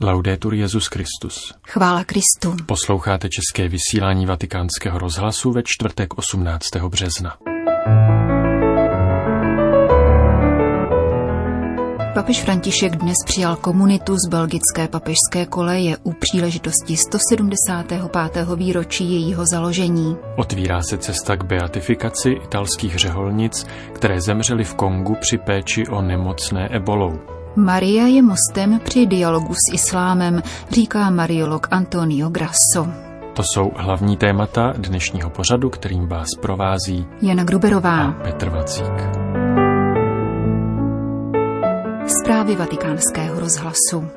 Laudetur Jezus Christus. Chvála Kristu. Posloucháte české vysílání Vatikánského rozhlasu ve čtvrtek 18. března. Papež František dnes přijal komunitu z belgické papežské koleje u příležitosti 175. výročí jejího založení. Otvírá se cesta k beatifikaci italských řeholnic, které zemřely v Kongu při péči o nemocné ebolou. Maria je mostem při dialogu s islámem, říká mariolog Antonio Grasso. To jsou hlavní témata dnešního pořadu, kterým vás provází Jana Gruberová a Petr Vacík. Zprávy vatikánského rozhlasu.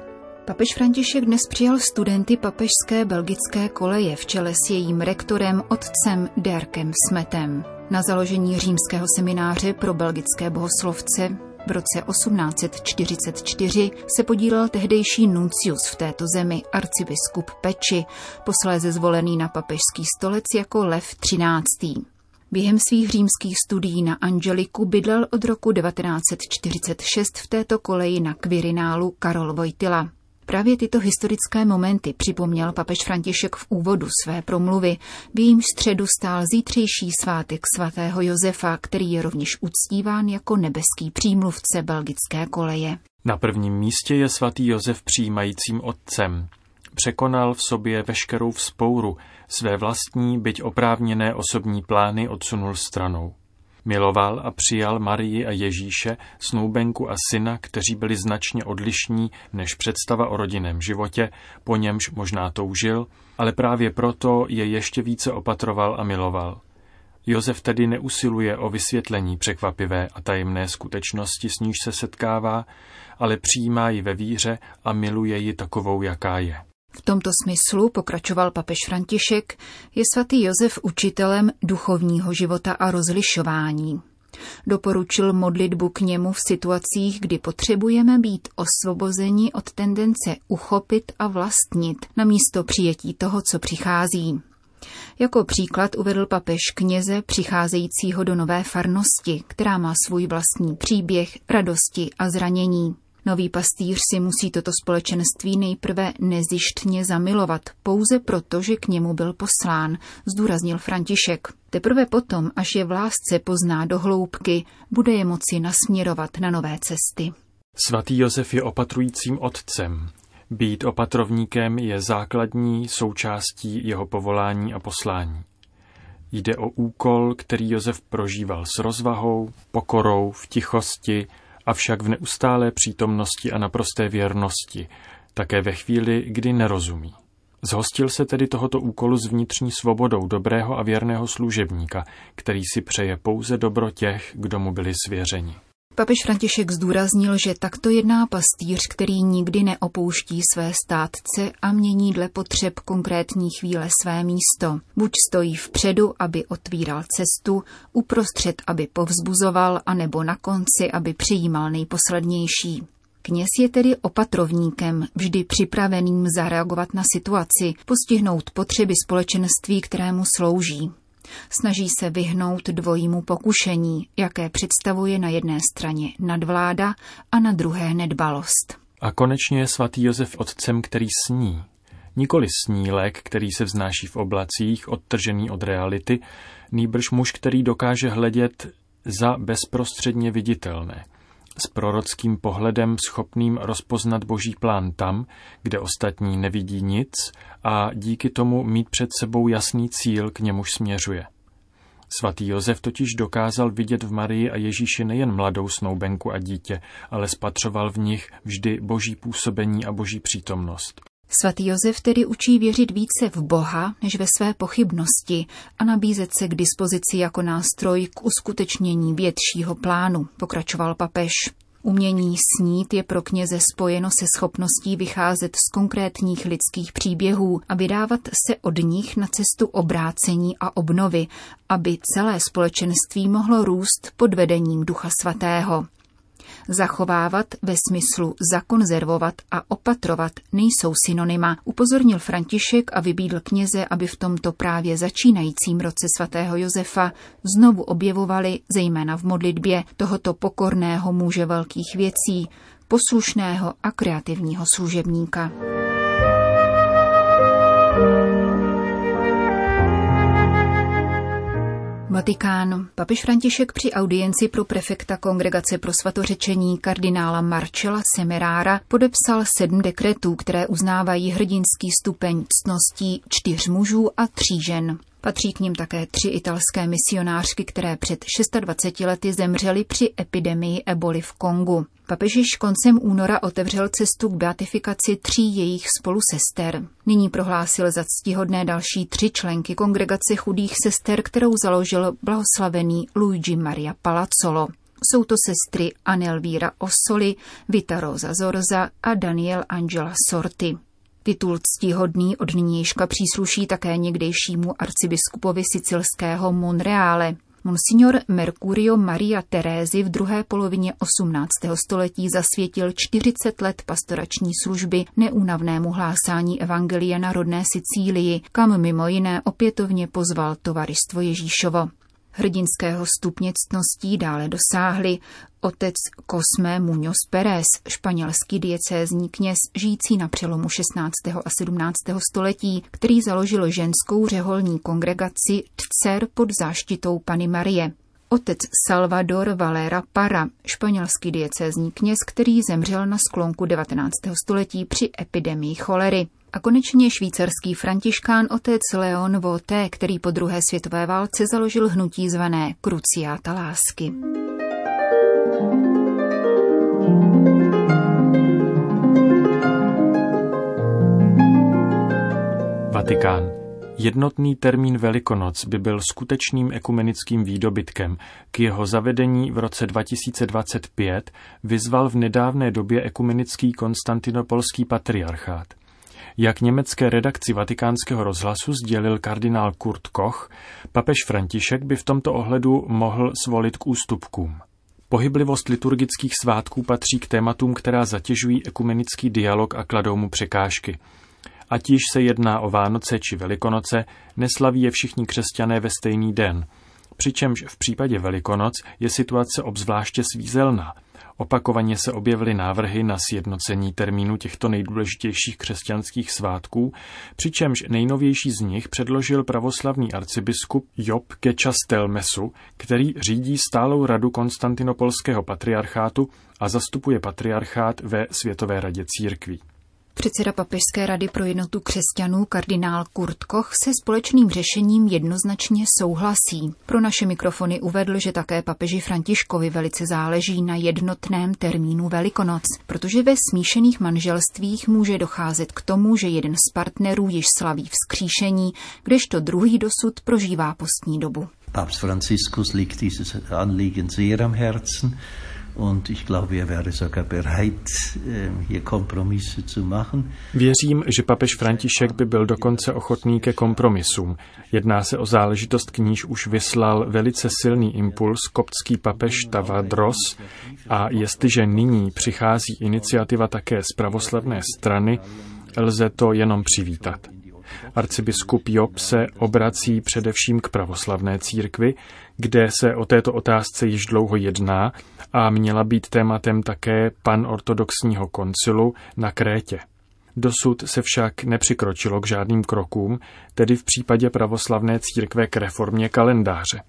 Papež František dnes přijal studenty papežské belgické koleje v čele s jejím rektorem otcem Derkem Smetem. Na založení římského semináře pro belgické bohoslovce v roce 1844 se podílel tehdejší nuncius v této zemi, arcibiskup Peči, posléze zvolený na papežský stolec jako Lev XIII. Během svých římských studií na Angeliku bydlel od roku 1946 v této koleji na Quirinálu Karol Vojtila. Právě tyto historické momenty připomněl papež František v úvodu své promluvy, v jejím středu stál zítřejší svátek svatého Josefa, který je rovněž uctíván jako nebeský přímluvce belgické koleje. Na prvním místě je svatý Josef přijímajícím otcem. Překonal v sobě veškerou vzpouru, své vlastní, byť oprávněné osobní plány odsunul stranou. Miloval a přijal Marii a Ježíše, snoubenku a syna, kteří byli značně odlišní než představa o rodinném životě, po němž možná toužil, ale právě proto je ještě více opatroval a miloval. Josef tedy neusiluje o vysvětlení překvapivé a tajemné skutečnosti, s níž se setkává, ale přijímá ji ve víře a miluje ji takovou, jaká je. V tomto smyslu, pokračoval papež František, je svatý Josef učitelem duchovního života a rozlišování. Doporučil modlitbu k němu v situacích, kdy potřebujeme být osvobozeni od tendence uchopit a vlastnit na místo přijetí toho, co přichází. Jako příklad uvedl papež kněze přicházejícího do nové farnosti, která má svůj vlastní příběh, radosti a zranění. Nový pastýř si musí toto společenství nejprve nezištně zamilovat, pouze proto, že k němu byl poslán, zdůraznil František. Teprve potom, až je v lásce pozná do hloubky, bude je moci nasměrovat na nové cesty. Svatý Josef je opatrujícím otcem. Být opatrovníkem je základní součástí jeho povolání a poslání. Jde o úkol, který Josef prožíval s rozvahou, pokorou, v tichosti, avšak v neustálé přítomnosti a naprosté věrnosti, také ve chvíli, kdy nerozumí. Zhostil se tedy tohoto úkolu s vnitřní svobodou dobrého a věrného služebníka, který si přeje pouze dobro těch, kdo mu byli svěřeni. Papež František zdůraznil, že takto jedná pastýř, který nikdy neopouští své státce a mění dle potřeb konkrétní chvíle své místo. Buď stojí vpředu, aby otvíral cestu, uprostřed, aby povzbuzoval, anebo na konci, aby přijímal nejposlednější. Kněz je tedy opatrovníkem, vždy připraveným zareagovat na situaci, postihnout potřeby společenství, kterému slouží. Snaží se vyhnout dvojímu pokušení, jaké představuje na jedné straně nadvláda a na druhé nedbalost. A konečně je svatý Josef otcem, který sní. Nikoli snílek, který se vznáší v oblacích, odtržený od reality, nýbrž muž, který dokáže hledět za bezprostředně viditelné – s prorockým pohledem schopným rozpoznat boží plán tam, kde ostatní nevidí nic a díky tomu mít před sebou jasný cíl, k němuž směřuje. Svatý Josef totiž dokázal vidět v Marii a Ježíši nejen mladou snoubenku a dítě, ale spatřoval v nich vždy boží působení a boží přítomnost. Svatý Josef tedy učí věřit více v Boha než ve své pochybnosti a nabízet se k dispozici jako nástroj k uskutečnění většího plánu, pokračoval papež. Umění snít je pro kněze spojeno se schopností vycházet z konkrétních lidských příběhů a vydávat se od nich na cestu obrácení a obnovy, aby celé společenství mohlo růst pod vedením Ducha Svatého. Zachovávat ve smyslu zakonzervovat a opatrovat nejsou synonyma, upozornil František a vybídl kněze, aby v tomto právě začínajícím roce svatého Josefa znovu objevovali, zejména v modlitbě, tohoto pokorného muže velkých věcí, poslušného a kreativního služebníka. Vatikán. Papež František při audienci pro prefekta Kongregace pro svatořečení kardinála Marcela Semerára podepsal sedm dekretů, které uznávají hrdinský stupeň ctností čtyř mužů a tří žen. Patří k ním také tři italské misionářky, které před 26 lety zemřely při epidemii eboli v Kongu. Papež již koncem února otevřel cestu k beatifikaci tří jejich spolusester. Nyní prohlásil za ctihodné další tři členky kongregace chudých sester, kterou založil blahoslavený Luigi Maria Palazzolo. Jsou to sestry Anelvíra Ossoli, Vita Rosa Zorza a Daniel Angela Sorti. Titul ctihodný od nynějška přísluší také někdejšímu arcibiskupovi sicilského Monreale. Monsignor Mercurio Maria Terézy v druhé polovině 18. století zasvětil 40 let pastorační služby neúnavnému hlásání Evangelia na rodné Sicílii, kam mimo jiné opětovně pozval tovaristvo Ježíšovo. Hrdinského stupně ctností dále dosáhli otec Cosme Muñoz Pérez, španělský diecézní kněz žijící na přelomu 16. a 17. století, který založil ženskou řeholní kongregaci Tcer pod záštitou Pany Marie. Otec Salvador Valera Para, španělský diecézní kněz, který zemřel na sklonku 19. století při epidemii cholery. A konečně švýcarský františkán otec Leon Voté, který po druhé světové válce založil hnutí zvané Kruciáta lásky. Vatikán. Jednotný termín Velikonoc by byl skutečným ekumenickým výdobytkem. K jeho zavedení v roce 2025 vyzval v nedávné době ekumenický konstantinopolský patriarchát. Jak německé redakci vatikánského rozhlasu sdělil kardinál Kurt Koch, papež František by v tomto ohledu mohl svolit k ústupkům. Pohyblivost liturgických svátků patří k tématům, která zatěžují ekumenický dialog a kladou mu překážky. Ať již se jedná o Vánoce či Velikonoce, neslaví je všichni křesťané ve stejný den. Přičemž v případě Velikonoc je situace obzvláště svízelná – Opakovaně se objevily návrhy na sjednocení termínu těchto nejdůležitějších křesťanských svátků, přičemž nejnovější z nich předložil pravoslavný arcibiskup Job Kečastelmesu, který řídí stálou radu Konstantinopolského patriarchátu a zastupuje patriarchát ve Světové radě církví. Předseda Papežské rady pro jednotu křesťanů kardinál Kurt Koch se společným řešením jednoznačně souhlasí. Pro naše mikrofony uvedl, že také papeži Františkovi velice záleží na jednotném termínu Velikonoc, protože ve smíšených manželstvích může docházet k tomu, že jeden z partnerů již slaví vzkříšení, kdežto druhý dosud prožívá postní dobu. Papst Franziskus liegt dieses Anliegen sehr am Herzen. Ähm. Věřím, že papež František by byl dokonce ochotný ke kompromisům. Jedná se o záležitost, k níž už vyslal velice silný impuls koptský papež Tavadros a jestliže nyní přichází iniciativa také z pravoslavné strany, lze to jenom přivítat. Arcibiskup Job se obrací především k pravoslavné církvi, kde se o této otázce již dlouho jedná a měla být tématem také panortodoxního koncilu na Krétě. Dosud se však nepřikročilo k žádným krokům, tedy v případě pravoslavné církve k reformě kalendáře.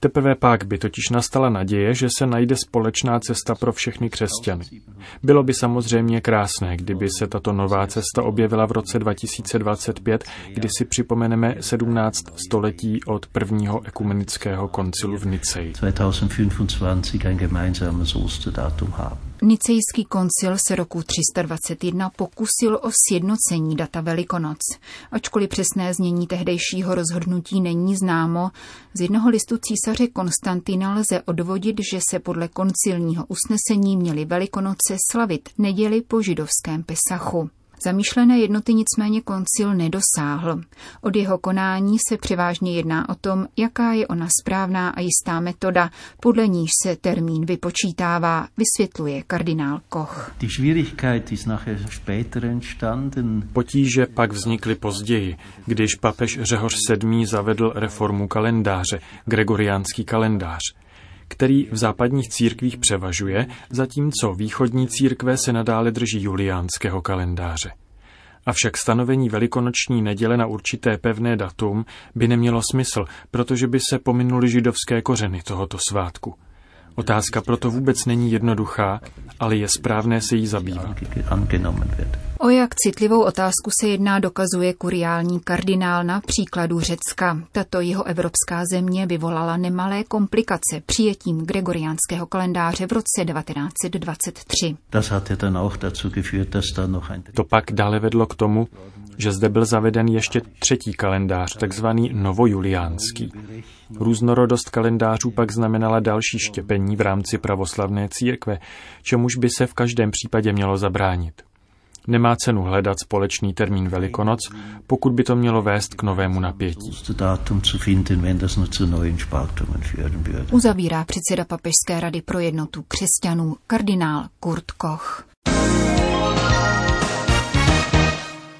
Teprve pak by totiž nastala naděje, že se najde společná cesta pro všechny křesťany. Bylo by samozřejmě krásné, kdyby se tato nová cesta objevila v roce 2025, kdy si připomeneme 17 století od prvního ekumenického koncilu v Niceji. 2025 ein gemeinsames Osterdatum haben. Nicejský koncil se roku 321 pokusil o sjednocení data Velikonoc. Ačkoliv přesné znění tehdejšího rozhodnutí není známo, z jednoho listu císaře Konstantina lze odvodit, že se podle koncilního usnesení měly Velikonoce slavit neděli po židovském Pesachu. Zamýšlené jednoty nicméně koncil nedosáhl. Od jeho konání se převážně jedná o tom, jaká je ona správná a jistá metoda, podle níž se termín vypočítává, vysvětluje kardinál Koch. Potíže pak vznikly později, když papež Řehoř VII. zavedl reformu kalendáře, gregoriánský kalendář. Který v západních církvích převažuje, zatímco východní církve se nadále drží juliánského kalendáře. Avšak stanovení velikonoční neděle na určité pevné datum by nemělo smysl, protože by se pominuly židovské kořeny tohoto svátku. Otázka proto vůbec není jednoduchá, ale je správné se jí zabývat. O jak citlivou otázku se jedná, dokazuje kuriální kardinál na příkladu Řecka. Tato jeho evropská země vyvolala nemalé komplikace přijetím gregoriánského kalendáře v roce 1923. To pak dále vedlo k tomu, že zde byl zaveden ještě třetí kalendář, takzvaný novojuliánský. Různorodost kalendářů pak znamenala další štěpení v rámci pravoslavné církve, čemuž by se v každém případě mělo zabránit. Nemá cenu hledat společný termín Velikonoc, pokud by to mělo vést k novému napětí. Uzavírá předseda Papežské rady pro jednotu křesťanů kardinál Kurt Koch.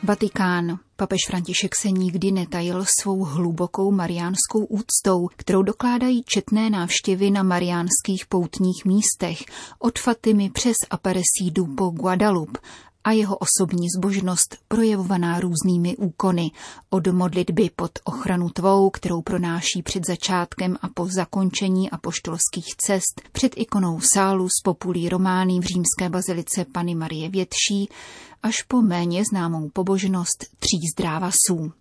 Vatikán. Papež František se nikdy netajil svou hlubokou mariánskou úctou, kterou dokládají četné návštěvy na mariánských poutních místech, od Fatimy přes Aparecidu po Guadalupe a jeho osobní zbožnost projevovaná různými úkony, od modlitby pod ochranu tvou, kterou pronáší před začátkem a po zakončení apoštolských cest, před ikonou sálu z populí Romání v římské bazilice Pany Marie Větší, až po méně známou pobožnost tří zdrávasů.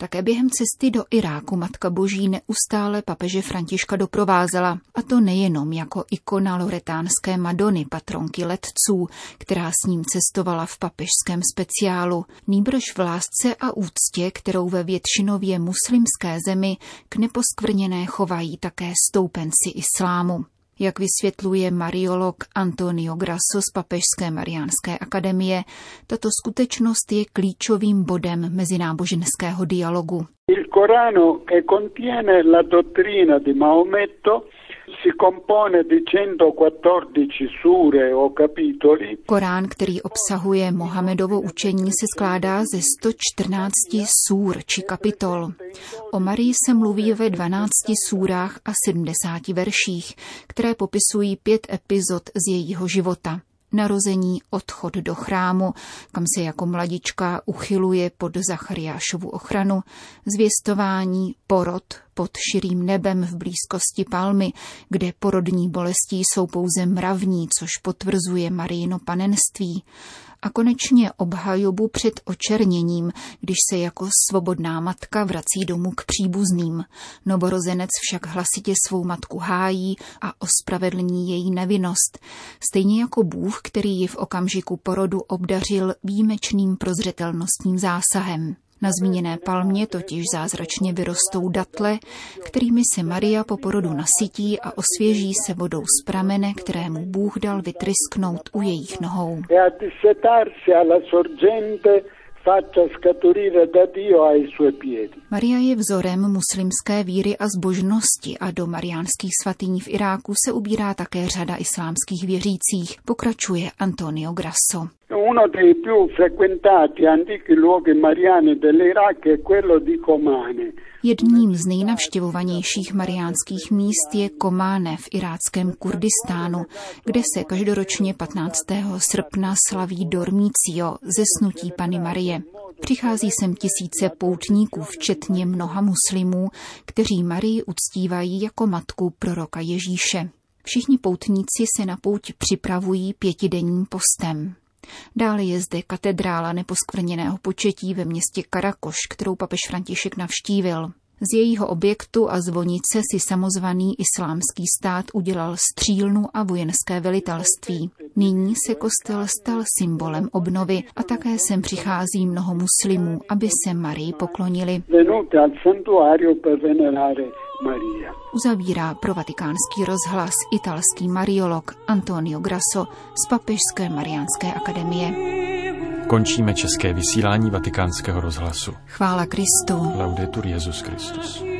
Také během cesty do Iráku Matka Boží neustále papeže Františka doprovázela, a to nejenom jako ikona loretánské Madony, patronky letců, která s ním cestovala v papežském speciálu, nýbrž v lásce a úctě, kterou ve většinově muslimské zemi k neposkvrněné chovají také stoupenci islámu. Jak vysvětluje mariolog Antonio Grasso z Papežské Mariánské akademie, tato skutečnost je klíčovým bodem mezináboženského dialogu. Il Corano che contiene la dottrina di Maometto si compone di 114 sure o capitoli. Korán, který obsahuje Mohamedovo učení, se skládá ze 114 súr či kapitol. O Marii se mluví ve 12 súrách a 70 verších, které popisují pět epizod z jejího života narození, odchod do chrámu, kam se jako mladička uchyluje pod Zachariášovu ochranu, zvěstování, porod pod širým nebem v blízkosti palmy, kde porodní bolesti jsou pouze mravní, což potvrzuje Marijino panenství, a konečně obhajobu před očerněním, když se jako svobodná matka vrací domů k příbuzným. Novorozenec však hlasitě svou matku hájí a ospravedlní její nevinnost, stejně jako Bůh, který ji v okamžiku porodu obdařil výjimečným prozřetelnostním zásahem. Na zmíněné palmě totiž zázračně vyrostou datle, kterými se Maria po porodu nasytí a osvěží se vodou z pramene, kterému Bůh dal vytrysknout u jejich nohou. Maria je vzorem muslimské víry a zbožnosti a do mariánských svatyní v Iráku se ubírá také řada islámských věřících, pokračuje Antonio Grasso. Uno dei più frequentati antichi luoghi mariani dell'Iraq è quello di Comane. Jedním z nejnavštěvovanějších mariánských míst je Kománe v iráckém Kurdistánu, kde se každoročně 15. srpna slaví Dormício, zesnutí Pany Marie. Přichází sem tisíce poutníků, včetně mnoha muslimů, kteří Marii uctívají jako matku proroka Ježíše. Všichni poutníci se na pouť připravují pětidenním postem. Dále je zde katedrála neposkvrněného početí ve městě Karakoš, kterou papež František navštívil. Z jejího objektu a zvonice si samozvaný islámský stát udělal střílnu a vojenské velitelství. Nyní se kostel stal symbolem obnovy a také sem přichází mnoho muslimů, aby se Marii poklonili. Uzavírá pro vatikánský rozhlas italský mariolog Antonio Grasso z Papežské Mariánské akademie. Končíme české vysílání vatikánského rozhlasu. Chvála Kristu. Laudetur Jezus Christus.